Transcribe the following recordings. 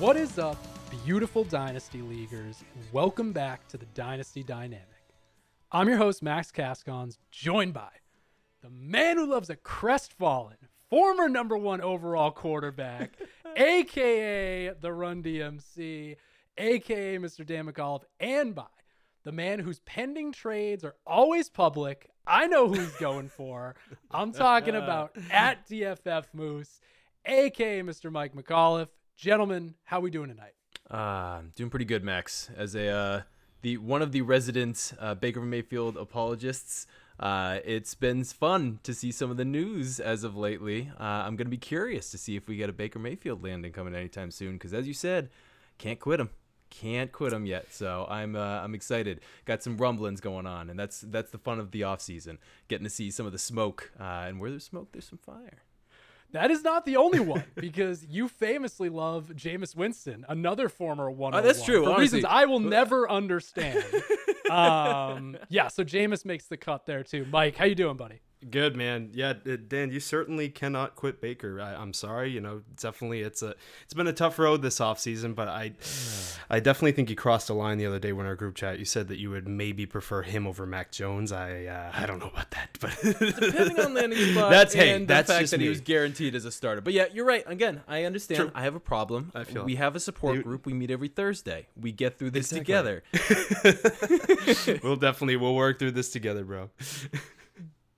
What is up, beautiful Dynasty Leaguers? Welcome back to the Dynasty Dynamic. I'm your host, Max Kaskons, joined by the man who loves a crestfallen, former number one overall quarterback, aka the Run DMC, aka Mr. Dan McAuliffe, and by the man whose pending trades are always public. I know who he's going for. I'm talking about at DFF Moose, aka Mr. Mike McAuliffe. Gentlemen, how we doing tonight? Uh, doing pretty good, Max. As a uh, the one of the resident uh, Baker Mayfield apologists, uh, it's been fun to see some of the news as of lately. Uh, I'm gonna be curious to see if we get a Baker Mayfield landing coming anytime soon. Because as you said, can't quit him, can't quit him yet. So I'm uh, I'm excited. Got some rumblings going on, and that's that's the fun of the off season, getting to see some of the smoke. Uh, and where there's smoke, there's some fire. That is not the only one because you famously love Jameis Winston, another former one. Oh, that's true, For honestly. reasons I will never understand. um, yeah, so Jameis makes the cut there too. Mike, how you doing, buddy? Good man, yeah, Dan. You certainly cannot quit Baker. I, I'm sorry, you know, definitely it's a it's been a tough road this offseason, but I I definitely think you crossed a line the other day when our group chat. You said that you would maybe prefer him over Mac Jones. I uh, I don't know about that, but depending on landing spot That's- hey, and that's the fact just that he was guaranteed as a starter. But yeah, you're right. Again, I understand. True. I have a problem. I feel we have a support You- group. We meet every Thursday. We get through this Exactly. together. we'll definitely we'll work through this together, bro.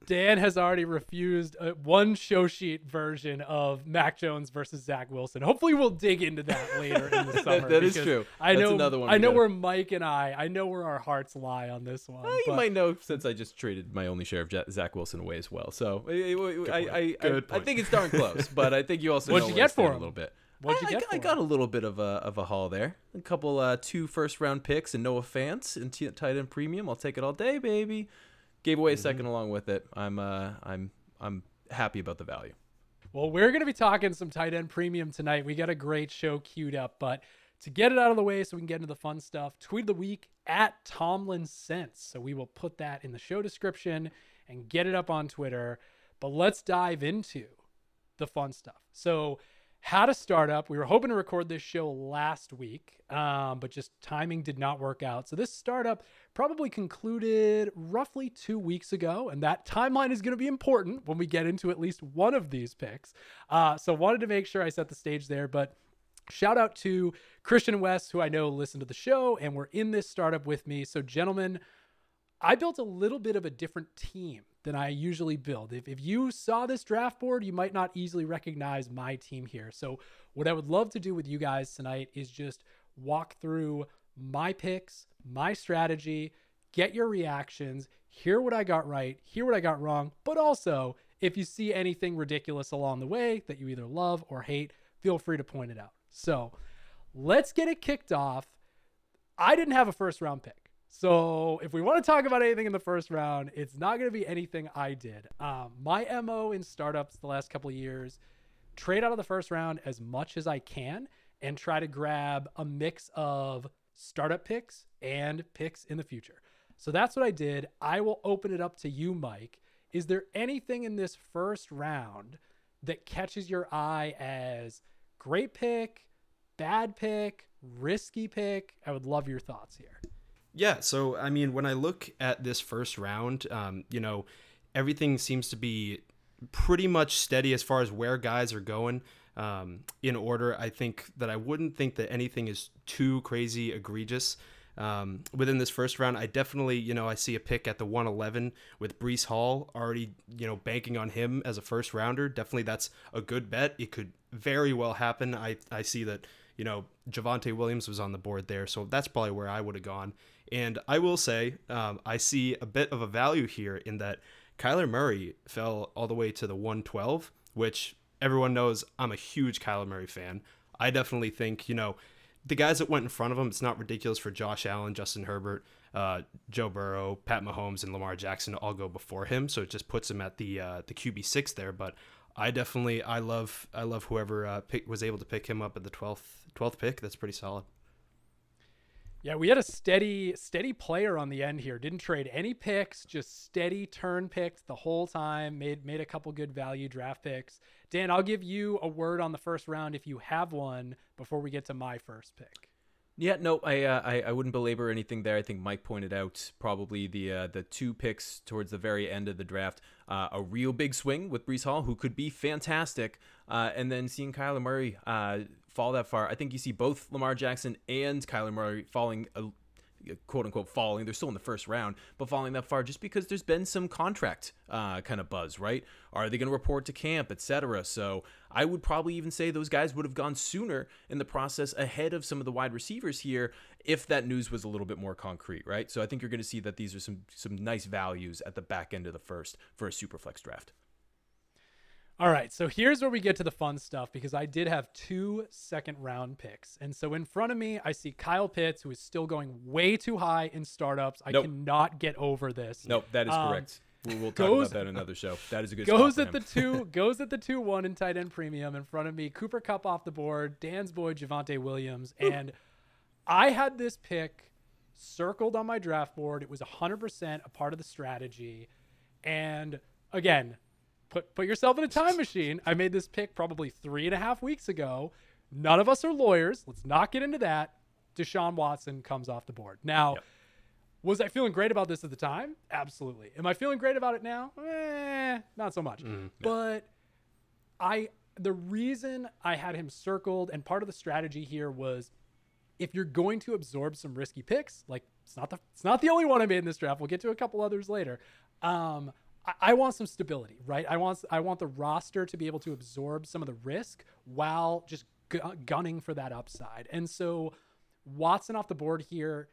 Dan has already refused a one show sheet version of Mac Jones versus Zach Wilson. Hopefully, we'll dig into that later in the summer. that is because true. I That's know. another one I know gotta- where Mike and I. I know where our hearts lie on this one. Well, you but- might know since I just traded my only share of Ja- Zach Wilson away as well. So I, I, I, I, Good I point. think it's darn close. But I think you also What'd know you get for stand him? a little bit. What'd you I, get I, I got him? a little bit of a of a haul there. A couple uh, two first round picks and Noah Fant and t- tight end premium. I'll take it all day, baby. Gave away a Mm-hmm. second along with it. I'm uh, I'm I'm happy about the value. Well, we're going to be talking some tight end premium tonight. We got a great show queued up, but to get it out of the way so we can get into the fun stuff, tweet of the week at Tomlin Sense. So we will put that in the show description and get it up on Twitter. But let's dive into the fun stuff. So, how to start up. We were hoping to record this show last week, um, but just timing did not work out. So, this startup probably concluded roughly two weeks ago, and that timeline is going to be important when we get into at least one of these picks. Uh, so, wanted to make sure I set the stage there, but shout out to Christian West, who I know listened to the show and were in this startup with me. So, gentlemen, I built a little bit of a different team than I usually build. If, if you saw this draft board, you might not easily recognize my team here. So, what I would love to do with you guys tonight is just walk through my picks, my strategy, get your reactions, hear what I got right, hear what I got wrong, but also if you see anything ridiculous along the way that you either love or hate, feel free to point it out. So, let's get it kicked off. I didn't have a first round pick. So if we want to talk about anything in the first round, it's not going to be anything I did. Um, my MO in startups the last couple years, trade out of the first round as much as I can and try to grab a mix of startup picks and picks in the future. So that's what I did. I will open it up to you, Mike. Is there anything in this first round that catches your eye as great pick, bad pick, risky pick? I would love your thoughts here. Yeah, so I mean, when I look at this first round, um, you know, everything seems to be pretty much steady as far as where guys are going um, in order. I think that I wouldn't think that anything is too crazy egregious. Um, within this first round, I definitely, you know, I see a pick at the 111 with Breece Hall already, you know, banking on him as a first rounder. Definitely that's a good bet. It could very well happen. I, I see that, you know, Javonte Williams was on the board there. So that's probably where I would have gone. And I will say, um, I see a bit of a value here in that Kyler Murray fell all the way to the 112, which everyone knows I'm a huge Kyler Murray fan. I definitely think, you know, the guys that went in front of him, it's not ridiculous for Josh Allen, Justin Herbert, uh, Joe Burrow, Pat Mahomes, and Lamar Jackson to all go before him. So it just puts him at the uh, the QB six there. But I definitely I love I love whoever uh, pick, was able to pick him up at the twelfth twelfth pick. That's pretty solid. Yeah, we had a steady, steady player on the end here. Didn't trade any picks, just steady turn picks the whole time. Made made a couple good value draft picks. Dan, I'll give you a word on the first round if you have one before we get to my first pick. Yeah, no, I, uh, I I wouldn't belabor anything there. I think Mike pointed out probably the uh, the two picks towards the very end of the draft, uh, a real big swing with Breece Hall, who could be fantastic, uh, and then seeing Kyler Murray uh, fall that far. I think you see both Lamar Jackson and Kyler Murray falling a, quote unquote falling. They're still in the first round, but falling that far just because there's been some contract uh, kind of buzz, right? Are they going to report to camp, etc.? So I would probably even say those guys would have gone sooner in the process ahead of some of the wide receivers here if that news was a little bit more concrete, right? So I think you're going to see that these are some some nice values at the back end of the first for a super flex draft. All right, so here's where we get to the fun stuff because I did have two second round picks. And so in front of me, I see Kyle Pitts, who is still going way too high in startups. I Nope. cannot get over this. Nope, that is Um, correct. We will talk goes- about that in another show. That is a good goes at the two goes at the two one in tight end premium in front of me. Cooper Kupp off the board, Dan's boy Javonte Williams, and I had this pick circled on my draft board. It was 100% a part of the strategy, and again, put put yourself in a time machine. I made this pick probably three and a half weeks ago. None of us are lawyers. Let's not get into that. Deshaun Watson comes off the board now. Yep. Was I feeling great about this at the time? Absolutely. Am I feeling great about it now? Eh, not so much. But I the reason I had him circled and part of the strategy here was if you're going to absorb some risky picks, like it's not the it's not the only one I made in this draft. We'll get to a couple others later. Um, I, want some stability, right? I want I want the roster to be able to absorb some of the risk while just gu- gunning for that upside. And so Watson off the board here.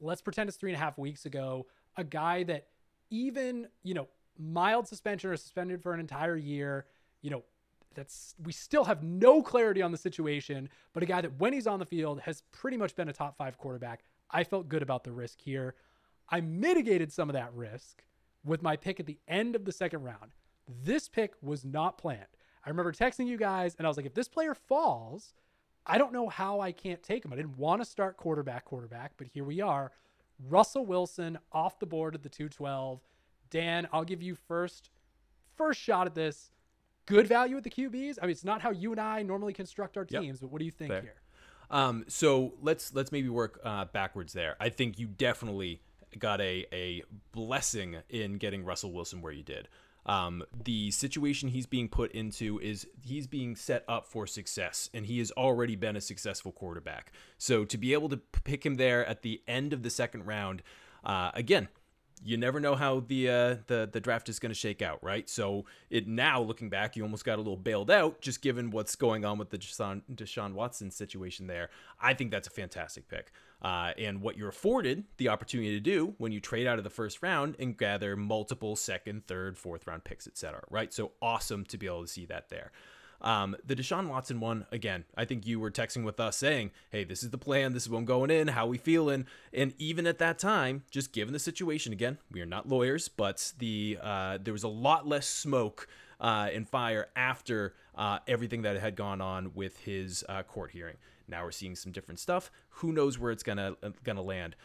Let's pretend it's three and a half weeks ago. A guy that even you know mild suspension or suspended for an entire year. You know that's we still have no clarity on the situation, but a guy that when he's on the field has pretty much been a top five quarterback. I felt good about the risk here. I mitigated some of that risk with my pick at the end of the second round. This pick was not planned. I remember texting you guys, and I was like, if this player falls, I don't know how I can't take him. I didn't want to start quarterback, quarterback, but here we are. Russell Wilson off the board at the 212. Dan, I'll give you first first shot at this. Good value at the QBs. I mean, it's not how you and I normally construct our Yep. teams, but what do you think Fair. here? Um, so let's let's maybe work uh, backwards there. I think you definitely got a a blessing in getting Russell Wilson where you did. Um, the situation he's being put into is he's being set up for success, and he has already been a successful quarterback. So to be able to pick him there at the end of the second round, uh, again, you never know how the uh, the the draft is going to shake out, right? So it now looking back, you almost got a little bailed out just given what's going on with the Deshaun, Deshaun Watson situation there. I think that's a fantastic pick, uh, and what you're afforded the opportunity to do when you trade out of the first round and gather multiple second, third, fourth round picks, etc. Right? So awesome to be able to see that there. Um, the Deshaun Watson one, again, I think you were texting with us saying, hey, this is the plan. This is what I'm going in. How we feeling? And even at that time, just given the situation, again, we are not lawyers, but the uh, there was a lot less smoke uh, and fire after uh, everything that had gone on with his uh, court hearing. Now we're seeing some different stuff. Who knows where it's gonna gonna land?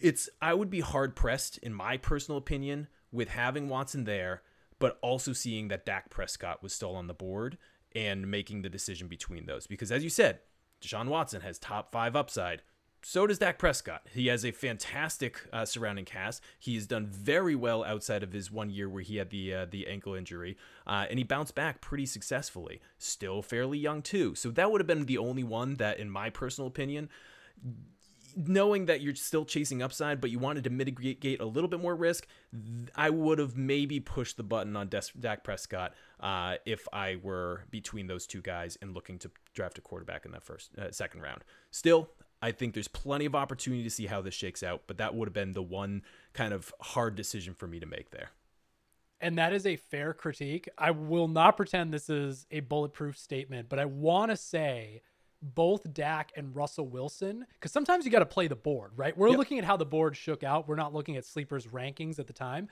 it's I would be hard pressed in my personal opinion with having Watson there, but also seeing that Dak Prescott was still on the board and making the decision between those. Because as you said, Deshaun Watson has top five upside. So does Dak Prescott. He has a fantastic uh, surrounding cast. He has done very well outside of his one year where he had the uh, the ankle injury, uh, and he bounced back pretty successfully. Still fairly young too. So that would have been the only one that, in my personal opinion, knowing that you're still chasing upside, but you wanted to mitigate a little bit more risk, I would have maybe pushed the button on Des- Dak Prescott uh, if I were between those two guys and looking to draft a quarterback in that first uh, second round. Still, I think there's plenty of opportunity to see how this shakes out, but that would have been the one kind of hard decision for me to make there. And that is a fair critique. I will not pretend this is a bulletproof statement, but I want to say both Dak and Russell Wilson, because sometimes you got to play the board, right? We're Yep. looking at how the board shook out. We're not looking at sleepers' rankings at the time.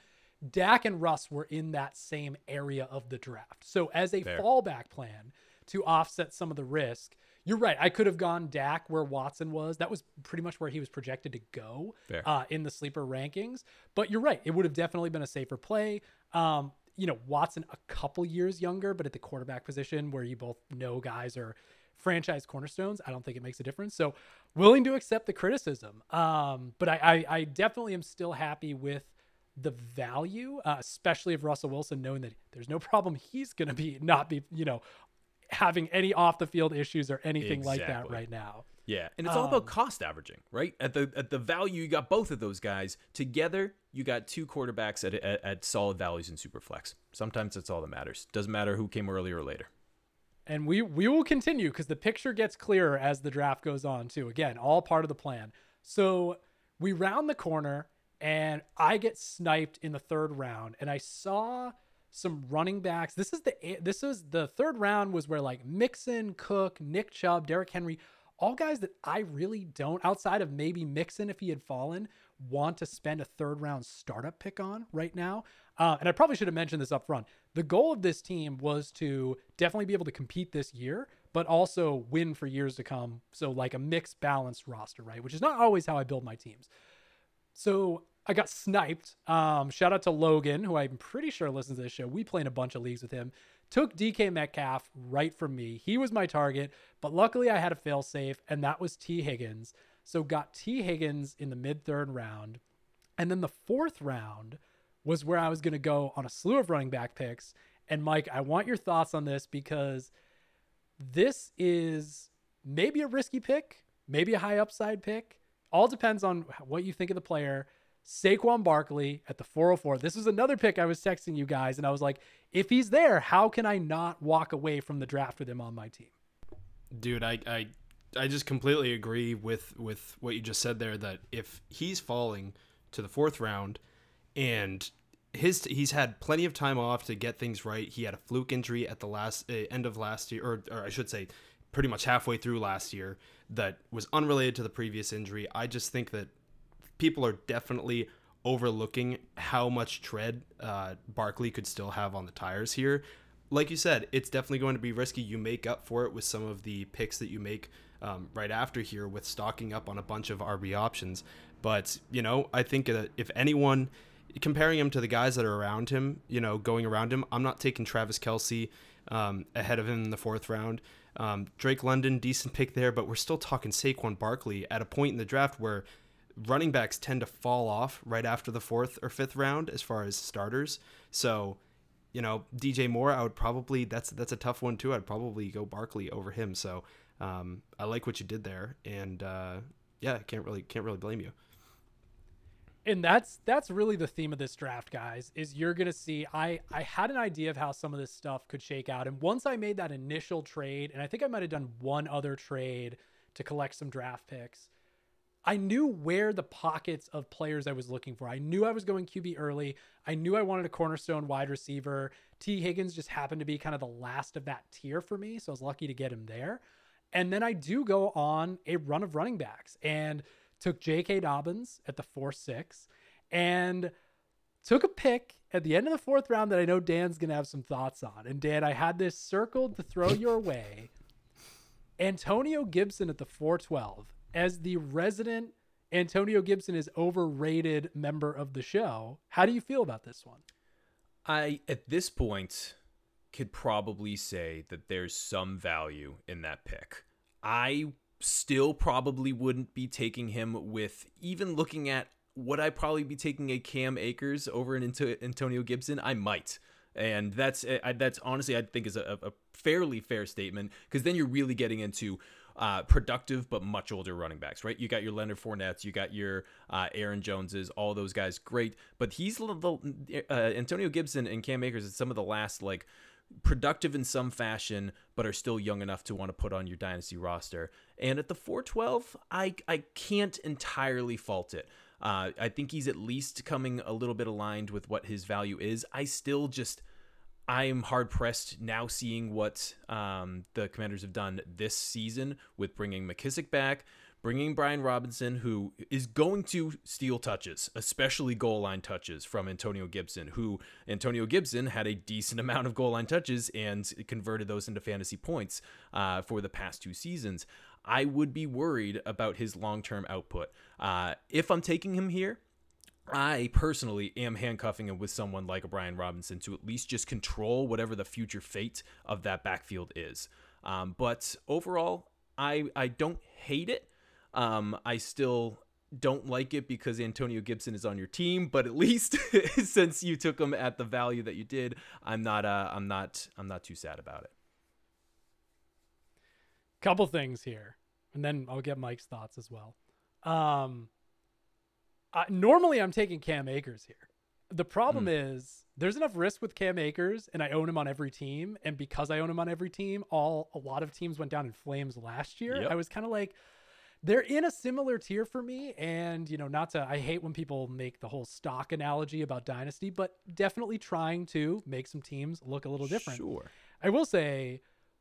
Dak and Russ were in that same area of the draft. So, as a Fair. fallback plan to offset some of the risk, you're right. I could have gone Dak where Watson was. That was pretty much where he was projected to go uh, in the sleeper rankings. But you're right. It would have definitely been a safer play. Um, you know, Watson a couple years younger, but at the quarterback position where you both know guys are franchise cornerstones, I don't think it makes a difference. So willing to accept the criticism. Um, but I, I, I definitely am still happy with the value, uh, especially of Russell Wilson, knowing that there's no problem he's going to be not be, you know, having any off the field issues or anything exactly. like that right now. Yeah, and it's all about um, cost averaging, right? At the at the value, you got both of those guys together. You got two quarterbacks at at, at solid values in superflex. Sometimes that's all that matters. Doesn't matter who came earlier or later. And we we will continue because the picture gets clearer as the draft goes on too. Again, all part of the plan. So we round the corner, and I get sniped in the third round, and I saw some running backs. This is the this is the third round was where like Mixon, Cook, Nick Chubb, Derrick Henry all guys that I really don't, outside of maybe Mixon if he had fallen, want to spend a third round startup pick on right now. Uh, and I probably should have mentioned this up front. The goal of this team was to definitely be able to compete this year, but also win for years to come. So, like a mixed, balanced roster, right? Which is not always how I build my teams. So, I got sniped. Um, shout out to Logan, who I'm pretty sure listens to this show. We play in a bunch of leagues with him took DK Metcalf right from me. He was my target, but luckily I had a fail safe, and that was Tee Higgins. So got Tee Higgins in the mid third round. And then the fourth round was where I was going to go on a slew of running back picks. And Mike, I want your thoughts on this because this is maybe a risky pick, maybe a high upside pick. All depends on what you think of the player. Saquon Barkley at the 404. This is another pick I was texting you guys, and I was like, if he's there, how can I not walk away from the draft with him on my team? Dude, I I, I just completely agree with with what you just said there. That if he's falling to the fourth round, and his he's had plenty of time off to get things right. He had a fluke injury at the last uh, end of last year, or, or I should say, pretty much halfway through last year that was unrelated to the previous injury. I just think that people are definitely overlooking how much tread uh, Barkley could still have on the tires here. Like you said, it's definitely going to be risky. You make up for it with some of the picks that you make um, right after here with stocking up on a bunch of RB options. But, you know, I think uh, if anyone, comparing him to the guys that are around him, you know, going around him, I'm not taking Travis Kelce um, ahead of him in the fourth round. Um, Drake London, decent pick there, but we're still talking Saquon Barkley at a point in the draft where running backs tend to fall off right after the fourth or fifth round as far as starters. So, you know, DJ Moore, I would probably that's that's a tough one too. I'd probably go Barkley over him. So, um, I like what you did there, and uh, yeah, can't really can't really blame you. And that's that's really the theme of this draft, guys. Is you're gonna see. I I had an idea of how some of this stuff could shake out, and once I made that initial trade, and I think I might have done one other trade to collect some draft picks I knew where the pockets of players I was looking for. I knew I was going QB early. I knew I wanted a cornerstone wide receiver. Tee Higgins just happened to be kind of the last of that tier for me. So I was lucky to get him there. And then I do go on a run of running backs and took J.K. Dobbins at the 4 6 and took a pick at the end of the fourth round that I know Dan's going to have some thoughts on. And Dan, I had this circled to throw your way. Antonio Gibson at the 412 as the resident Antonio Gibson is overrated member of the show. How do you feel about this one? I at this point could probably say that there's some value in that pick. I still probably wouldn't be taking him with even looking at would I probably be taking a Cam Akers over an into Antonio Gibson? I might. And that's that's honestly I think is a, a fairly fair statement because then you're really getting into uh, productive but much older running backs, right? You got your Leonard Fournettes, you got your uh, Aaron Joneses, all those guys, great. But he's the uh, Antonio Gibson and Cam Akers is some of the last like productive in some fashion, but are still young enough to want to put on your dynasty roster. And at the 412, I I can't entirely fault it. Uh, I think he's at least coming a little bit aligned with what his value is. I still just I'm hard pressed now seeing what um, the Commanders have done this season with bringing McKissic back, bringing Brian Robinson, who is going to steal touches, especially goal line touches from Antonio Gibson, who Antonio Gibson had a decent amount of goal line touches and converted those into fantasy points uh, for the past two seasons. I would be worried about his long term output. Uh, if I'm taking him here, I personally am handcuffing him with someone like a Brian Robinson to at least just control whatever the future fate of that backfield is. Um, but overall, I I don't hate it. Um, I still don't like it because Antonio Gibson is on your team, but at least since you took him at the value that you did, I'm not uh, I'm not I'm not too sad about it. Couple things here, and then I'll get Mike's thoughts as well. Um, uh, normally I'm taking Cam Akers here. The problem mm. is there's enough risk with Cam Akers, and I own him on every team. And because I own him on every team, all a lot of teams went down in flames last year. Yep. I was kind of like, they're in a similar tier for me. And you know, not to I hate when people make the whole stock analogy about dynasty, but definitely trying to make some teams look a little different. Sure. I will say,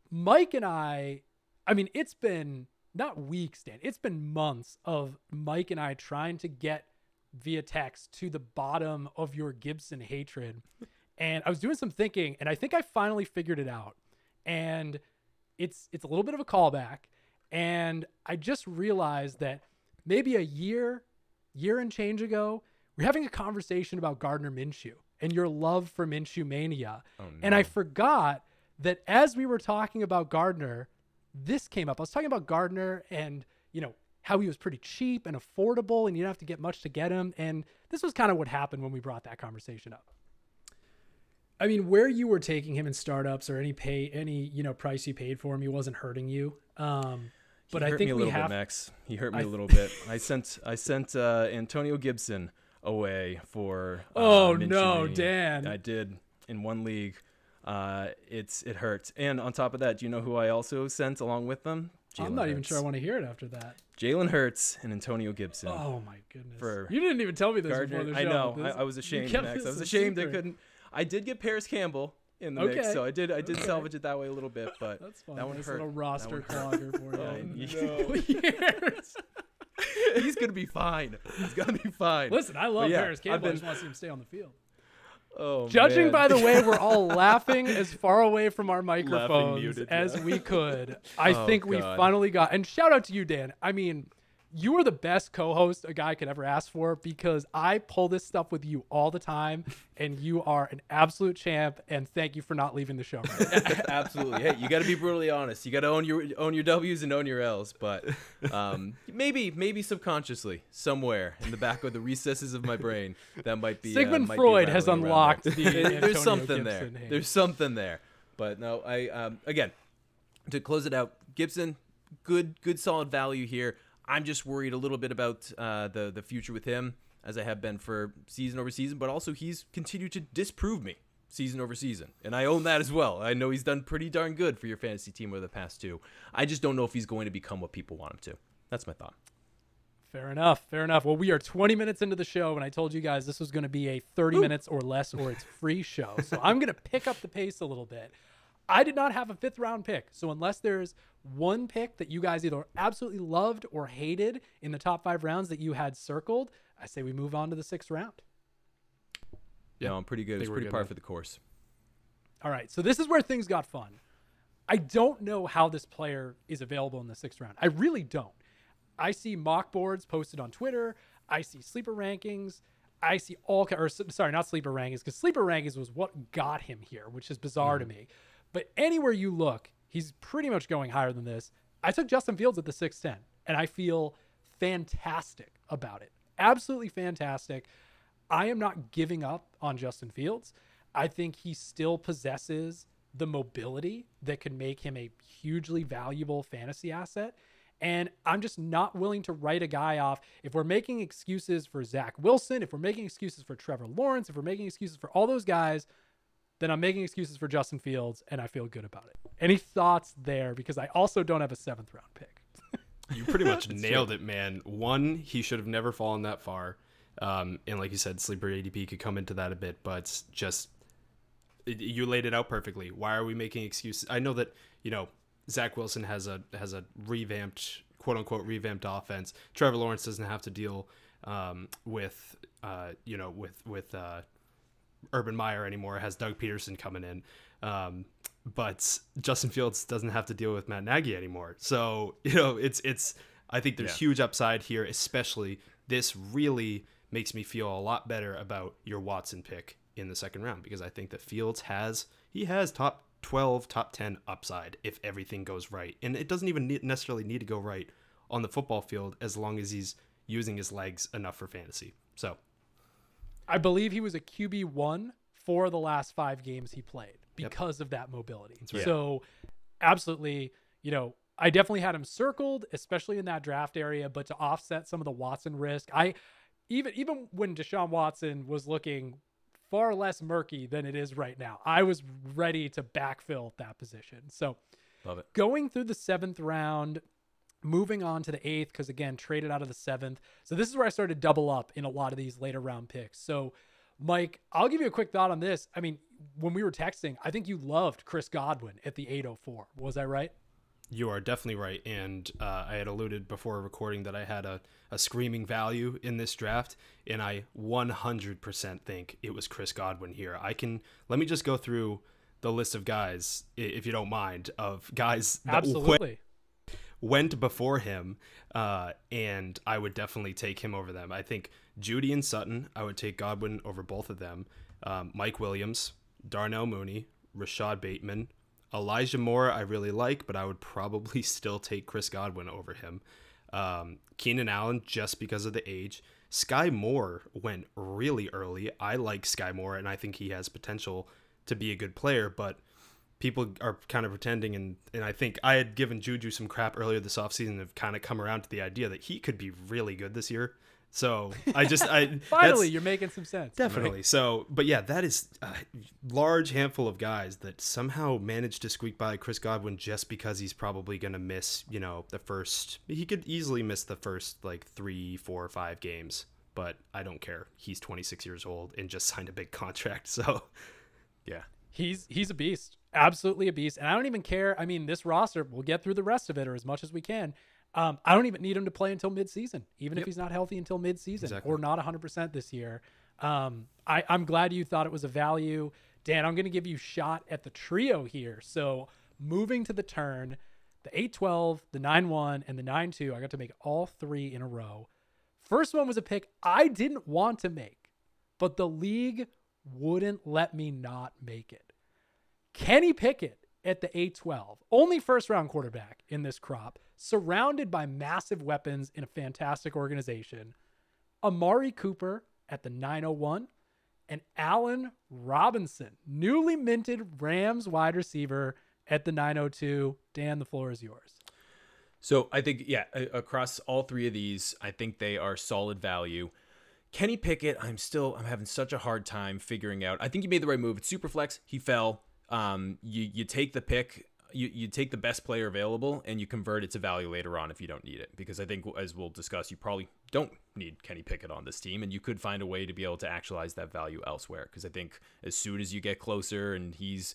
Mike and I. I mean, it's been not weeks, Dan. It's been months of Mike and I trying to get via text to the bottom of your Gibson hatred. And I was doing some thinking and I think I finally figured it out. And it's it's a little bit of a callback and I just realized that maybe a year year and change ago, we're having a conversation about Gardner Minshew and your love for Minshew mania. Oh, no. And I forgot that as we were talking about Gardner, this came up. I was talking about Gardner and, you know, how he was pretty cheap and affordable and you didn't have to get much to get him. And this was kind of what happened when we brought that conversation up. I mean, where you were taking him in startups or any pay, any you know price you paid for him, he wasn't hurting you. Um, but I think me a little have, bit, Max. He hurt me I, a little bit. I sent I sent uh, Antonio Gibson away for. Uh, oh no, Dan! I did in one league. Uh, it's it hurts. And on top of that, do you know who I also sent along with them? Jalen I'm not Hurts. even sure I want to hear it after that. Jalen Hurts and Antonio Gibson. Oh my goodness! For you didn't even tell me this Gardner. before the show. I know. I, I, was ashamed, Max. I was ashamed I couldn't. I did get Parris Campbell in the okay. mix, so I did. I did salvage it that way a little bit, but that's fine. That one nice hurt. Little roster clogger for you. oh, no. He's gonna be fine. He's gonna be fine. Listen, I love yeah, Parris Campbell. Been, I just want to see him stay on the field. Oh, Judging man. by the way we're all laughing as far away from our microphones muted, as yeah. we could, I oh, think God. we finally got. And shout out to you, Dan. I mean, you are the best co-host a guy could ever ask for because I pull this stuff with you all the time, and you are an absolute champ. And thank you for not leaving the show. Right Absolutely. Hey, you got to be brutally honest. You got to own your own your W's and own your L's. But um, maybe maybe subconsciously somewhere in the back of the recesses of my brain that might be Sigmund uh, might Freud has unlocked the. There's something Gibson there. There's something there. But no, I um, again to close it out, Gibson, good good solid value here. I'm just worried a little bit about uh, the the future with him, as I have been for season over season. But also, he's continued to disprove me season over season, and I own that as well. I know he's done pretty darn good for your fantasy team over the past two. I just don't know if he's going to become what people want him to. That's my thought. Fair enough. Fair enough. Well, we are 20 minutes into the show, and I told you guys this was going to be a 30 Ooh. minutes or less, or it's free show. So I'm going to pick up the pace a little bit. I did not have a fifth round pick. So unless there's one pick that you guys either absolutely loved or hated in the top five rounds that you had circled, I say we move on to the sixth round. Yeah, no, I'm pretty good. It's pretty par for the course. All right. So this is where things got fun. I don't know how this player is available in the sixth round. I really don't. I see mock boards posted on Twitter. I see sleeper rankings. I see all, or sorry, not sleeper rankings, because sleeper rankings was what got him here, which is bizarre mm. to me. But anywhere you look, he's pretty much going higher than this. I took Justin Fields at the 6'10, and I feel fantastic about it. Absolutely fantastic. I am not giving up on Justin Fields. I think he still possesses the mobility that could make him a hugely valuable fantasy asset. And I'm just not willing to write a guy off. If we're making excuses for Zach Wilson, if we're making excuses for Trevor Lawrence, if we're making excuses for all those guys, then I'm making excuses for Justin Fields, and I feel good about it. Any thoughts there? Because I also don't have a seventh round pick. you pretty much nailed true. it, man. One, he should have never fallen that far. Um, and like you said, sleeper ADP could come into that a bit, but just you laid it out perfectly. Why are we making excuses? I know that you know Zach Wilson has a has a revamped quote unquote revamped offense. Trevor Lawrence doesn't have to deal um, with uh, you know with with uh, Urban Meyer anymore. It has Doug Pederson coming in. Um, but Justin Fields doesn't have to deal with Matt Nagy anymore. So, you know, it's it's I think there's Yeah. huge upside here, especially this really makes me feel a lot better about your Watson pick in the second round because I think that Fields has he has top 12, top 10 upside if everything goes right. And it doesn't even need, necessarily need to go right on the football field as long as he's using his legs enough for fantasy. So, I believe he was a QB one for the last five games he played because of that mobility. right. So, absolutely, you know, I definitely had him circled, especially in that draft area. But to offset some of the Watson risk, I even even when Deshaun Watson was looking far less murky than it is right now, I was ready to backfill that position. So, Love it. going through the seventh round, moving on to the eighth, because again, traded out of the seventh. So this is where I started to double up in a lot of these later round picks. So, Mike, I'll give you a quick thought on this. I mean, when we were texting, I think you loved Chris Godwin at the 804. Was I right? You are definitely right. And uh, I had alluded before recording that I had a, a screaming value in this draft, and I 100% think it was Chris Godwin here. I can, let me just go through the list of guys, if you don't mind, of guys that Absolutely. Went before him, uh, and I would definitely take him over them. I think Jeudy and Sutton, I would take Godwin over both of them. Um, Mike Williams, Darnell Mooney, Rashod Bateman, Elijah Moore, I really like, but I would probably still take Chris Godwin over him. Um, Keenan Allen, just because of the age. Skyy Moore went really early. I like Skyy Moore, and I think he has potential to be a good player, but people are kind of pretending and and I think I had given Juju some crap earlier this offseason and have kind of come around to the idea that he could be really good this year. So I just I Finally, you're making some sense. definitely. So but yeah, that is a large handful of guys that somehow managed to squeak by Chris Godwin just because he's probably gonna miss, you know, the first he could easily miss the first like three, four, or five games. But I don't care. He's 26 years old and just signed a big contract. So Yeah. He's he's a beast, absolutely a beast, and I don't even care. I mean, this roster, we'll get through the rest of it or as much as we can. Um, I don't even need him to play until midseason, even if he's not healthy until midseason Exactly. or not 100% this year. Um, I, I'm glad you thought it was a value, Dan. I'm going to give you a shot at the trio here. So moving to the turn, the 812, the 91, and the 92. I got to make all three in a row. First one was a pick I didn't want to make, but the league wouldn't let me not make it. Kenny Pickett at the A12, only first round quarterback in this crop, surrounded by massive weapons in a fantastic organization. Amari Cooper at the 901, and Allen Robinson, newly minted Rams wide receiver at the 902. Dan, the floor is yours. So I think yeah, across all three of these, I think they are solid value. Kenny Pickett, I'm still I'm having such a hard time figuring out. I think he made the right move. It's super flex. He fell. Um, you you take the pick. You, you take the best player available and you convert it to value later on if you don't need it. Because I think as we'll discuss you probably don't need Kenny Pickett on this team and you could find a way to be able to actualize that value elsewhere. Because I think as soon as you get closer and he's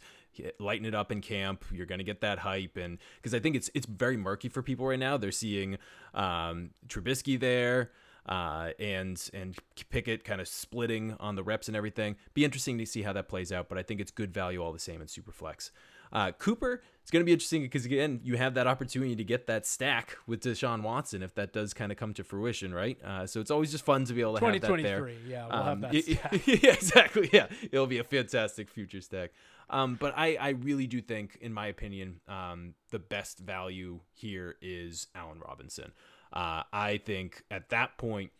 lighting it up in camp you're going to get that hype. And because I think it's it's very murky for people right now. They're seeing um, Trubisky there uh, and and Pickett kind of splitting on the reps and everything. Be interesting to see how that plays out, but I think it's good value all the same in Superflex. Uh, Cooper, it's going to be interesting because again, you have that opportunity to get that stack with Deshaun Watson if that does kind of come to fruition, right? Uh, so it's always just fun to be able to have that there. 2023, yeah, we'll have Um, that y- stack. yeah, exactly. Yeah, it'll be a fantastic future stack. Um, but I, I really do think, in my opinion, um, the best value here is Allen Robinson. Uh, I think at that point,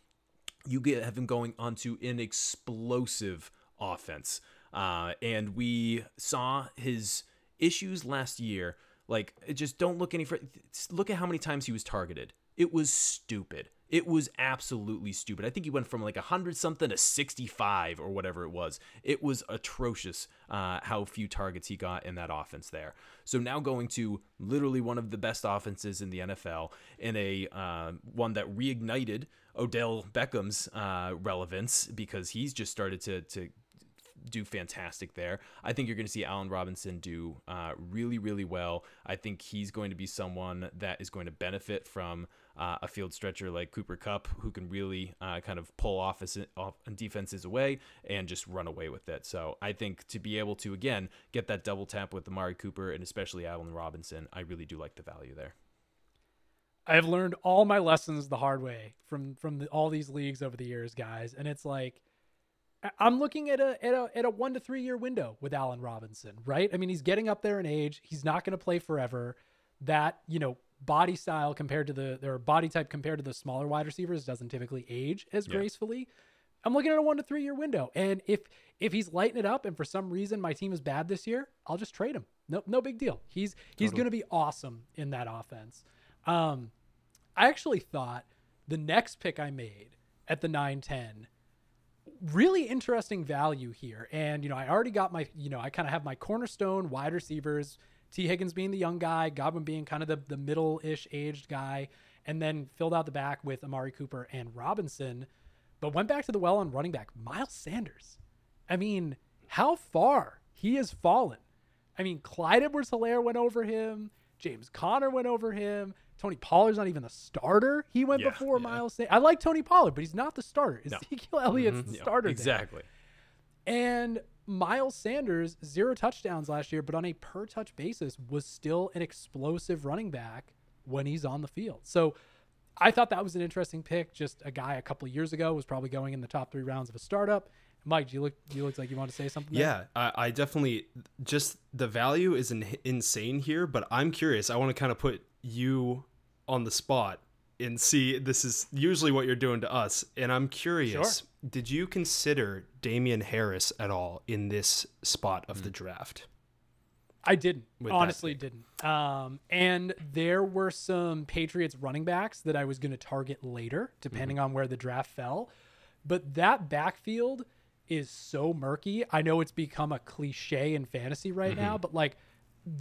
you get have him going onto an explosive offense. Uh, and we saw his issues last year. Like, just don't look any further. Look at how many times he was targeted. It was stupid. It was absolutely stupid. I think he went from like 100 something to 65 or whatever it was. It was atrocious uh, how few targets he got in that offense there. So now going to literally one of the best offenses in the NFL in a uh, one that reignited Odell Beckham's uh, relevance because he's just started to to do fantastic there. I think you're going to see Allen Robinson do uh, really, really well. I think he's going to be someone that is going to benefit from uh, a field stretcher like Cooper Kupp, who can really uh, kind of pull off, off defenses away and just run away with it. So I think to be able to again get that double tap with Amari Cooper and especially Allen Robinson, I really do like the value there. I have learned all my lessons the hard way from from the, all these leagues over the years, guys, and it's like I'm looking at a at a at a one to three year window with Allen Robinson, right? I mean, he's getting up there in age. He's not going to play forever. That you know, body style compared to the their body type compared to the smaller wide receivers doesn't typically age as yeah. gracefully. I'm looking at a one to three year window, and if if he's lighting it up, and for some reason my team is bad this year, I'll just trade him. No, no big deal. He's he's totally. going to be awesome in that offense. Um, I actually thought the next pick I made at the 910 really interesting value here. And, you know, I already got my, you know, I kind of have my cornerstone wide receivers, Tee Higgins being the young guy, Godwin being kind of the, the middle ish aged guy, and then filled out the back with Amari Cooper and Robinson, but went back to the well on running back, Miles Sanders. I mean, how far he has fallen. I mean, Clyde Edwards Helaire went over him, James Conner went over him. Tony Pollard's not even the starter. He went yeah, before yeah. Miles Sanders. I like Tony Pollard, but he's not the starter. No. Ezekiel Elliott's mm-hmm. the starter. exactly. There. And Miles Sanders, zero touchdowns last year, but on a per touch basis, was still an explosive running back when he's on the field. So I thought that was an interesting pick. Just a guy a couple years ago was probably going in the top three rounds of a startup. Mike, do you look do you look like you want to say something? Yeah, I, I, definitely just the value is in, insane here, but I'm curious. I want to kind of put you on the spot and see this is usually what you're doing to us and i'm curious sure. did you consider damien harris at all in this spot of mm. the draft i didn't honestly didn't um, and there were some patriots running backs that i was going to target later depending mm-hmm. on where the draft fell but that backfield is so murky i know it's become a cliche in fantasy right mm-hmm. now but like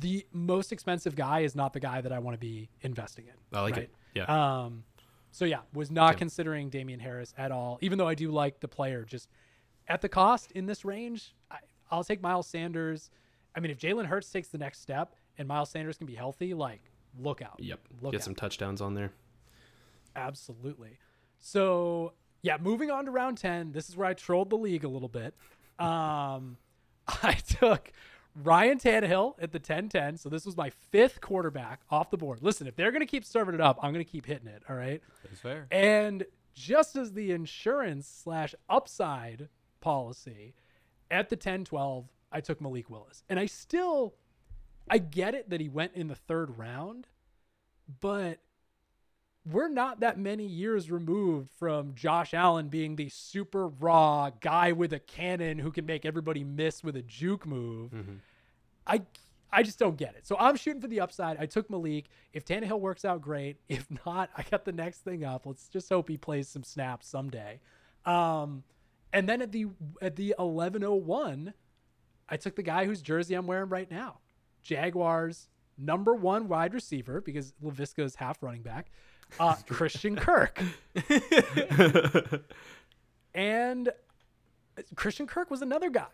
the most expensive guy is not the guy that I want to be investing in. I like right? it. Yeah. Um, so yeah, was not yeah. considering Damien Harris at all, even though I do like the player. Just at the cost in this range, I, will take Miles Sanders. I mean, if Jalen Hurts takes the next step and Miles Sanders can be healthy, like look out. Yep. Look Get out. some touchdowns on there. Absolutely. So yeah, moving on to round ten. This is where I trolled the league a little bit. Um, I took Ryan Tannehill at the 10-10. So this was my fifth quarterback off the board. Listen, if they're going to keep serving it up, I'm going to keep hitting it. All right. That's fair. And just as the insurance slash upside policy at the 10-12, I took Malik Willis. And I still, I get it that he went in the third round, but we're not that many years removed from Josh Allen being the super raw guy with a cannon who can make everybody miss with a juke move. Mm-hmm. I I just don't get it. So I'm shooting for the upside. I took Malik. If Tannehill works out, great. If not, I got the next thing up. Let's just hope he plays some snaps someday. Um, and then at the at the 1101, I took the guy whose jersey I'm wearing right now. Jaguars number one wide receiver because Laviska is half running back uh, Christian Kirk. and Christian Kirk was another guy.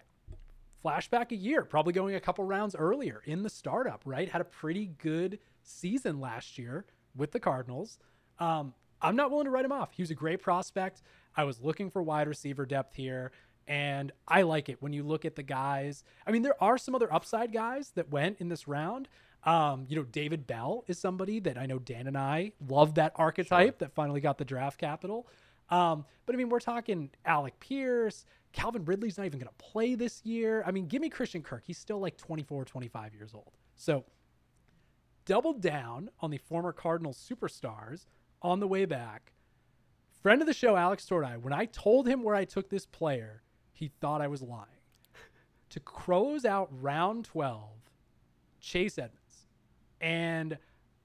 Flashback a year, probably going a couple rounds earlier in the startup, right? Had a pretty good season last year with the Cardinals. Um, I'm not willing to write him off. He was a great prospect. I was looking for wide receiver depth here, and I like it when you look at the guys. I mean, there are some other upside guys that went in this round. Um, you know, David Bell is somebody that I know Dan and I love that archetype sure. that finally got the draft capital. Um, but I mean, we're talking Alec Pierce, Calvin Ridley's not even going to play this year. I mean, give me Christian Kirk. He's still like 24, 25 years old. So double down on the former Cardinals superstars on the way back. Friend of the show, Alex Tordai, when I told him where I took this player, he thought I was lying. to close out round 12, Chase Edmonds. And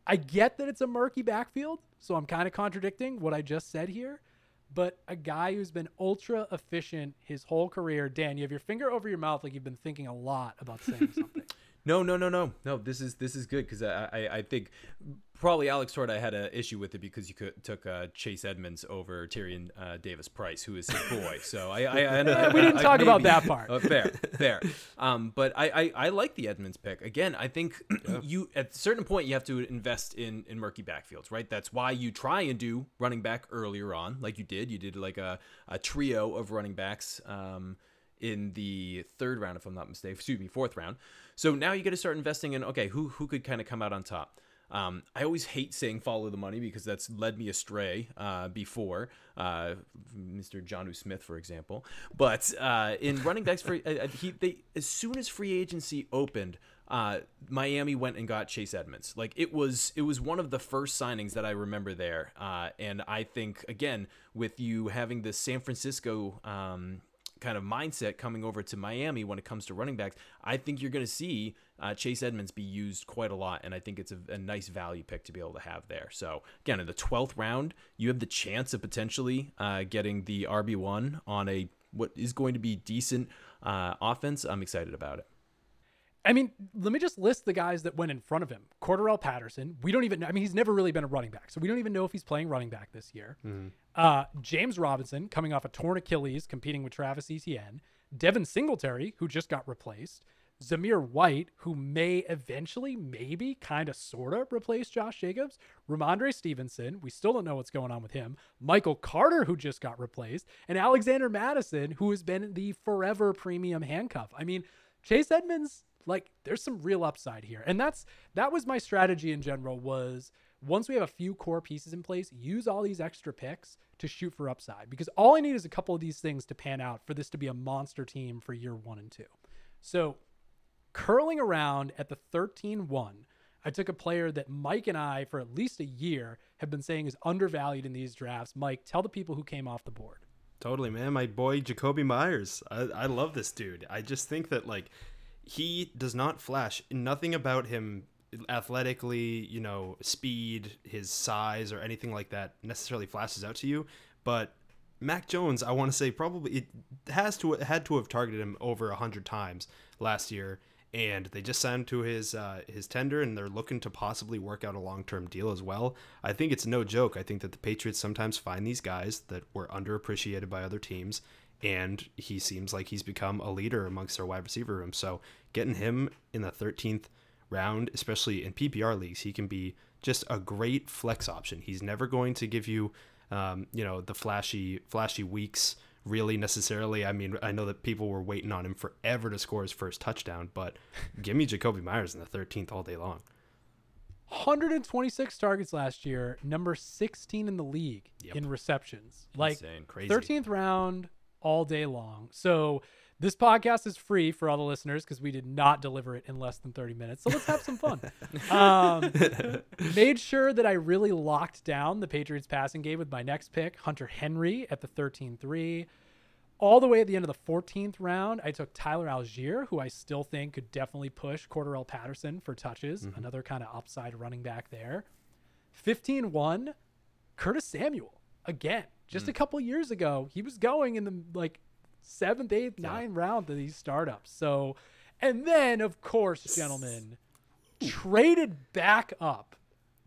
I get that it's a murky backfield, so I'm kind of contradicting what I just said here. But a guy who's been ultra efficient his whole career, Dan, you have your finger over your mouth like you've been thinking a lot about saying something. No, no, no, no, no. This is this is good because I, I I think probably Alex Torda had an issue with it because you could, took uh, Chase Edmonds over Tyrion uh, Davis Price, who is his boy. So I, I, I, we didn't I- talk about that part. Uh, fair, fair. Um, but I, I, I like the Edmonds pick. Again, I think you at a certain point you have to invest in in murky backfields, right? That's why you try and do running back earlier on, like you did. You did like a, a trio of running backs. Um, in the third round, if I'm not mistaken, excuse me, fourth round. So now you got to start investing in okay, who who could kind of come out on top. Um, I always hate saying follow the money because that's led me astray uh, before, uh, Mr. Jonnu Smith, for example. But uh, in running backs, for uh, uh, he they as soon as free agency opened, uh, Miami went and got Chase Edmonds. Like it was it was one of the first signings that I remember there, uh, and I think again with you having the San Francisco. Um, kind of mindset coming over to Miami when it comes to running backs, I think you're going to see uh, Chase Edmonds be used quite a lot, and I think it's a, a nice value pick to be able to have there. So again, in the 12th round, you have the chance of potentially uh, getting the RB one on a what is going to be decent uh, offense. I'm excited about it. I mean, let me just list the guys that went in front of him. Cordarrelle Patterson. We don't even. Know. I mean, he's never really been a running back, so we don't even know if he's playing running back this year. Uh, James Robinson, coming off a torn Achilles, competing with Travis Etienne. Devin Singletary, who just got replaced. Zamir White, who may eventually, maybe, kind of, sort of replace Josh Jacobs. Rhamondre Stevenson, we still don't know what's going on with him. Michael Carter, who just got replaced. And Alexander Mattison, who has been the forever premium handcuff. I mean, Chase Edmonds, like, there's some real upside here. And that's that was my strategy in general was once we have a few core pieces in place, use all these extra picks to shoot for upside. Because all I need is a couple of these things to pan out for this to be a monster team for year one and two. So curling around at the 13 1, I took a player that Mike and I, for at least a year, have been saying is undervalued in these drafts. Mike, tell the people who came off the board. Totally, man. My boy Jakobi Meyers. I, I love this dude. I just think that like he does not flash. Nothing about him athletically, you know, speed, his size, or anything like that necessarily flashes out to you. But Mac Jones, I want to say probably it has to had to have targeted him over hundred times last year, and they just signed to his uh, his tender, and they're looking to possibly work out a long term deal as well. I think it's no joke. I think that the Patriots sometimes find these guys that were underappreciated by other teams, and he seems like he's become a leader amongst their wide receiver room. So getting him in the 13th round, especially in PPR leagues, he can be just a great flex option. He's never going to give you, um, you know, the flashy flashy weeks really necessarily. I mean, I know that people were waiting on him forever to score his first touchdown, but give me Jakobi Meyers in the 13th all day long. 126 targets last year, number 16 in the league Yep. in receptions. Like Insane. Crazy. 13th round all day long. So this podcast is free for all the listeners because we did not deliver it in less than 30 minutes. So let's have some fun. um, made sure that I really locked down the Patriots passing game with my next pick, Hunter Henry at the 13 3. All the way at the end of the 14th round, I took Tyler Allgeier, who I still think could definitely push Cordarrelle Patterson for touches, another kind of upside running back there. 15 1, Curtis Samuel. Again, just a couple years ago, he was going in the like seventh, eighth, ninth round of these startups. So, and then, of course, gentlemen, traded back up.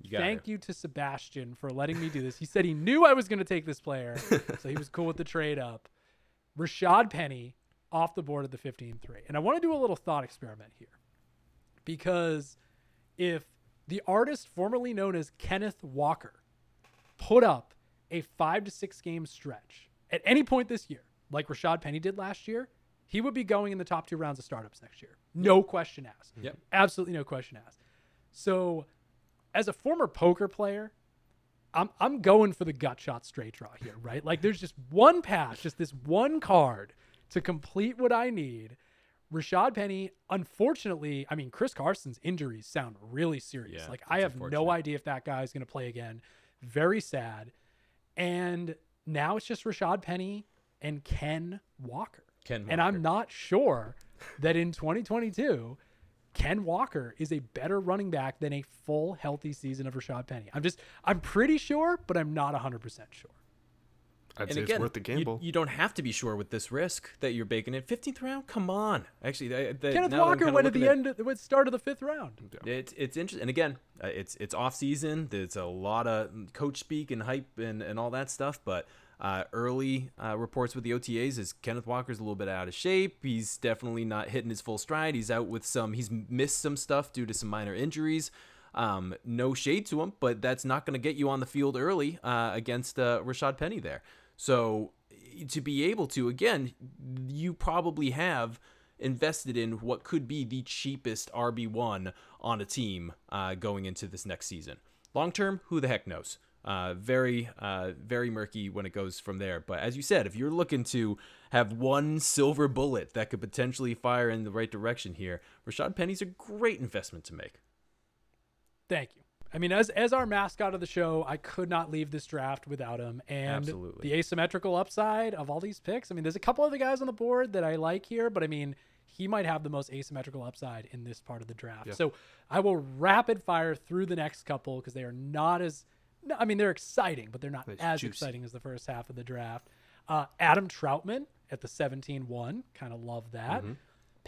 You Thank her. you to Sebastian for letting me do this. He said he knew I was going to take this player, so he was cool with the trade up. Rashaad Penny off the board at the 15 3. And I want to do a little thought experiment here because if the artist formerly known as Kenneth Walker put up a five to six game stretch at any point this year, like Rashaad Penny did last year, he would be going in the top two rounds of startups next year. No question asked. Yep. Absolutely no question asked. So, as a former poker player, I'm I'm going for the gut shot straight draw here, right? Like there's just one pass, just this one card to complete what I need. Rashaad Penny, unfortunately, I mean Chris Carson's injuries sound really serious. Yeah, like I have no idea if that guy is going to play again. Very sad. And now it's just Rashaad Penny and Ken Walker. Ken And I'm not sure that in 2022 Ken Walker is a better running back than a full healthy season of Rashaad Penny. I'm just I'm pretty sure, but I'm not 100% sure. I'd and say again, it's worth the you- gamble. You, don't have to be sure with this risk that you're baking in. 15th round, come on. Actually, the, the, Kenneth now that I'm Walker went at looking the end, of, the start of the fifth round. It's it's interesting, and again, uh, it's it's off season. There's a lot of coach speak and hype and, and all that stuff. But uh, early uh, reports with the OTAs is Kenneth Walker's a little bit out of shape. He's definitely not hitting his full stride. He's out with some. He's missed some stuff due to some minor injuries. Um, no shade to him, but that's not going to get you on the field early uh, against uh, Rashaad Penny there. So to be able to again, you probably have invested in what could be the cheapest RB1 on a team uh, going into this next season. Long term, who the heck knows? Uh, very, uh, very murky when it goes from there. But as you said, if you're looking to have one silver bullet that could potentially fire in the right direction here, Rashaad Penny's a great investment to make. Thank you. I mean, as as our mascot of the show, I could not leave this draft without him. And Absolutely. the asymmetrical upside of all these picks. I mean, there's a couple of the guys on the board that I like here, but I mean, he might have the most asymmetrical upside in this part of the draft. So I will rapid fire through the next couple because they are not as. I mean, they're exciting, but they're not It's as juicy. exciting as the first half of the draft. Uh, Adam Trautman at the 17-1, kind of love that. Mm-hmm.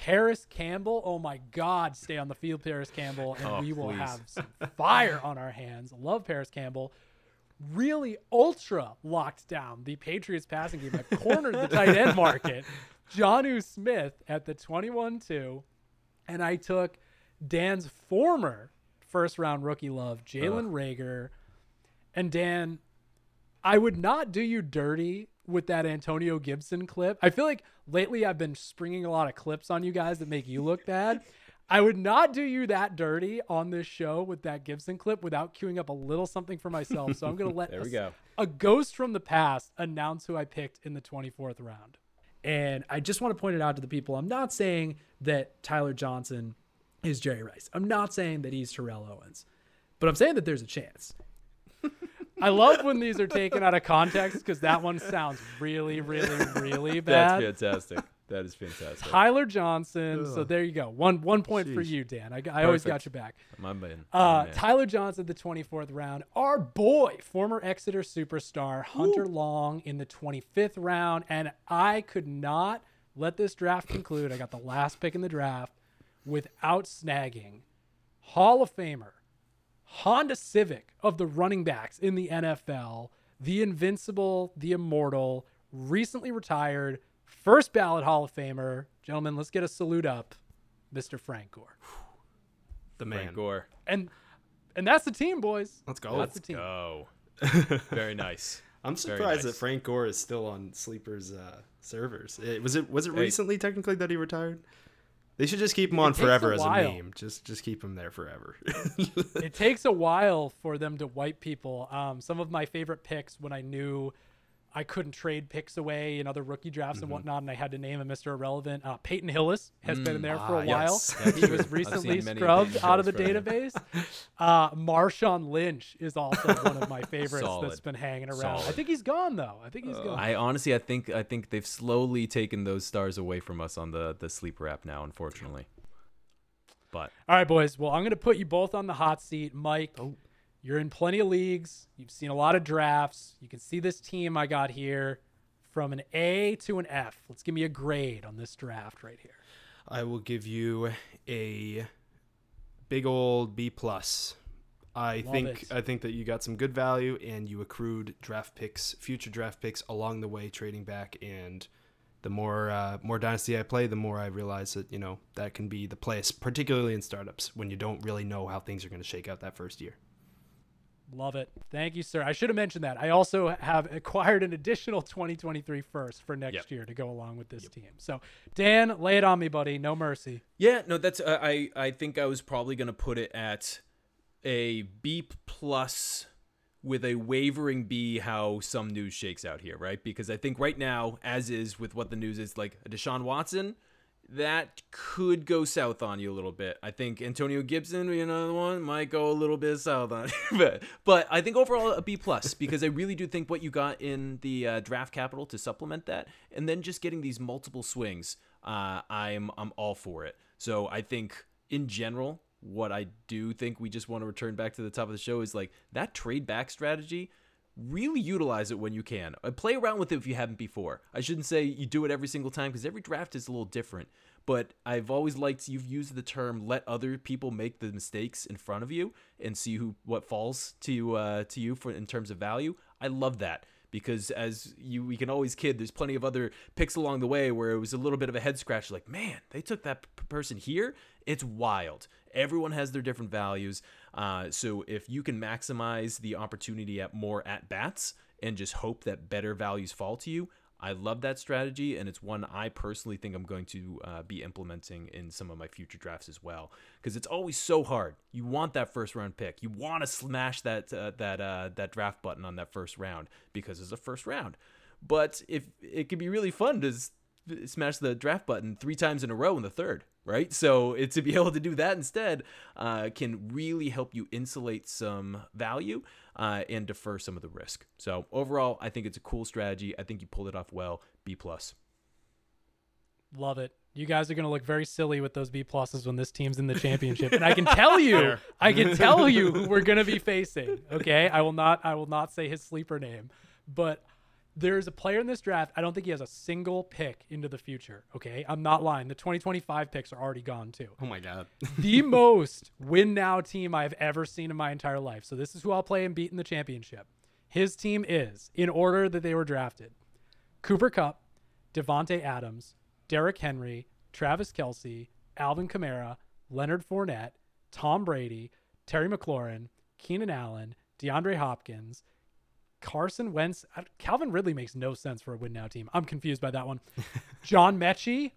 Parris Campbell, oh my God, stay on the field, Parris Campbell, and Oh, we will please. have some fire on our hands. Love Parris Campbell. Really ultra locked down the Patriots passing game. I've cornered the tight end market. Jonnu Smith at the 21 2. And I took Dan's former first round rookie love, Jalen Reagor. And Dan, I would not do you dirty with that Antonio Gibson clip. I feel like lately I've been springing a lot of clips on you guys that make you look bad. I would not do you that dirty on this show with that Gibson clip without queuing up a little something for myself. So I'm going to let There we a- go. a ghost from the past announce who I picked in the 24th round. And I just want to point it out to the people. I'm not saying that Tyler Johnson is Jerry Rice. I'm not saying that he's Terrell Owens, but I'm saying that there's a chance. I love when these are taken out of context because that one sounds really, really, really bad. That's fantastic. That is fantastic. Tyler Johnson. So there you go. One one point for you, Dan. I, I always got Perfect. your back. My man. my Uh, man. Tyler Johnson, the 24th round. Our boy, former Exeter superstar Hunter Long in the 25th round. And I could not let this draft conclude. I got the last pick in the draft without snagging Hall of Famer, Honda Civic of the running backs in the NFL, the invincible, the immortal, recently retired, first ballot Hall of Famer. Gentlemen, let's get a salute up, Mr. Frank Gore. the man. Frank Gore. And and that's the team, boys. Let's go. That's the team. Go. Very nice. I'm Very surprised that. Frank Gore is still on Sleeper's uh, servers. It, was it was it Hey. recently technically that he retired? They should just keep him on takes a forever as a meme. Just just keep him there forever. it takes a while for them to wipe people. Um, some of my favorite picks when I knew I couldn't trade picks away in other rookie drafts Mm-hmm. and whatnot, and I had to name a Mr. Irrelevant. Uh, Peyton Hillis has been in there for a ah, while. yes. He was recently scrubbed out of the database. Uh, Marshawn Lynch is also one of my favorites Solid. that's been hanging around. I think he's gone though. I think he's gone. I honestly, I think, I think they've slowly taken those stars away from us on the the sleeper app now. Unfortunately, but All right, boys. Well, I'm going to put you both on the hot seat. Mike, Oh. You're in plenty of leagues. You've seen a lot of drafts. You can see this team I got here from an A to an F. Let's give me a grade on this draft right here. I will give you a big old B plus. I Love think it. I think that you got some good value and you accrued draft picks, future draft picks along the way, trading back. And the more uh, more dynasty I play, the more I realize that you know that can be the place, particularly in startups when you don't really know how things are going to shake out that first year. Love it. Thank you, sir. I should have mentioned that. I also have acquired an additional 2023 first for next Yep. year to go along with this team. So, Dan, lay it on me, buddy. No mercy. yeah, no, that's uh, I I think I was probably gonna put it at a B plus with a wavering B. How some news shakes out here, right? Because I think right now, as is with what the news is, like Deshaun Watson. That could go south on you a little bit. I think Antonio Gibson, the one might go a little bit south on you, but but I think overall a B plus because I really do think what you got in the uh, draft capital to supplement that, and then just getting these multiple swings, uh, I'm I'm all for it. So I think in general, what I do think we just want to return back to the top of the show is like that trade back strategy really utilize it when you can. Uh, play around with it if you haven't before. I shouldn't say you do it every single time because every draft is a little different. But I've always liked you've used the term "let other people make the mistakes in front of you and see who what falls to uh, to you for in terms of value." I love that because as you we can always kid there's plenty of other picks along the way where it was a little bit of a head scratch like man they took that p- person here it's wild everyone has their different values uh, so if you can maximize the opportunity at more at bats and just hope that better values fall to you I love that strategy, and it's one I personally think I'm going to uh, be implementing in some of my future drafts as well. Because it's always so hard. You want that first round pick. You want to smash that uh, that uh, that draft button on that first round because it's a first round. But if it can be really fun to s- smash the draft button three times in a row in the third, right? So it, to be able to do that instead uh, can really help you insulate some value uh, and defer some of the risk. So overall, I think it's a cool strategy. I think you pulled it off well. B plus. Love it. You guys are going to look very silly with those B pluses when this team's in the championship, and I can tell you, I can tell you who we're going to be facing. Okay, I will not, I will not say his sleeper name, but there's a player in this draft. I don't think he has a single pick into the future. Okay, I'm not lying. The 2025 picks are already gone too. Oh my god. the most win now team I've ever seen in my entire life. So this is who I'll play and beat in the championship. His team is in order that they were drafted: Cooper Kupp, Davante Adams, Derrick Henry, Travis Kelce, Alvin Kamara, Leonard Fournette, Tom Brady, Terry McLaurin, Keenan Allen, DeAndre Hopkins, Carson Wentz. Uh, Calvin Ridley makes no sense for a win now team. I'm confused by that one. John Metchie,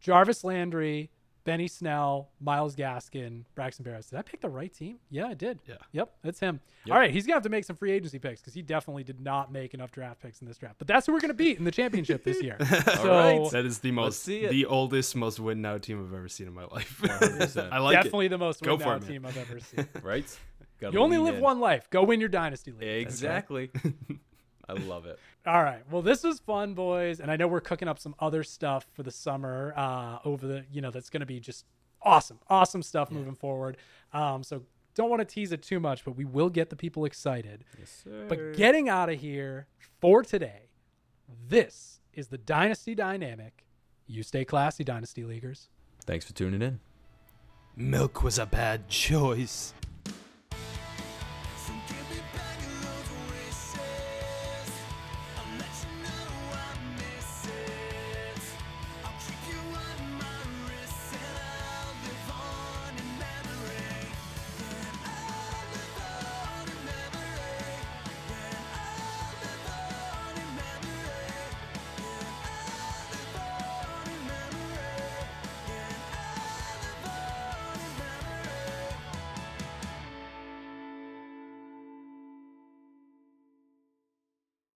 Jarvis Landry, Benny Snell, Myles Gaskin, Braxton Berrios. Did I pick the right team? Yeah, I did. Yeah. Yep, that's him. All right, he's gonna have to make some free agency picks because he definitely did not make enough draft picks in this draft. But that's who we're gonna beat in the championship this year. so right. That is the most see the oldest, most win now team I've ever seen in my life. I like definitely the most Go win now team I've ever seen. Right? Gotta you only live in. one life. Go win your dynasty league. Exactly. I love it. All right. Well, this was fun, boys, and I know we're cooking up some other stuff for the summer. Uh, over the, you know, that's going to be just awesome, awesome stuff moving forward. Um, so don't want to tease it too much, but we will get the people excited. Yes, sir. But getting out of here for today, this is the Dynasty Dynamic. You stay classy, Dynasty Leaguers. Thanks for tuning in. Milk was a bad choice.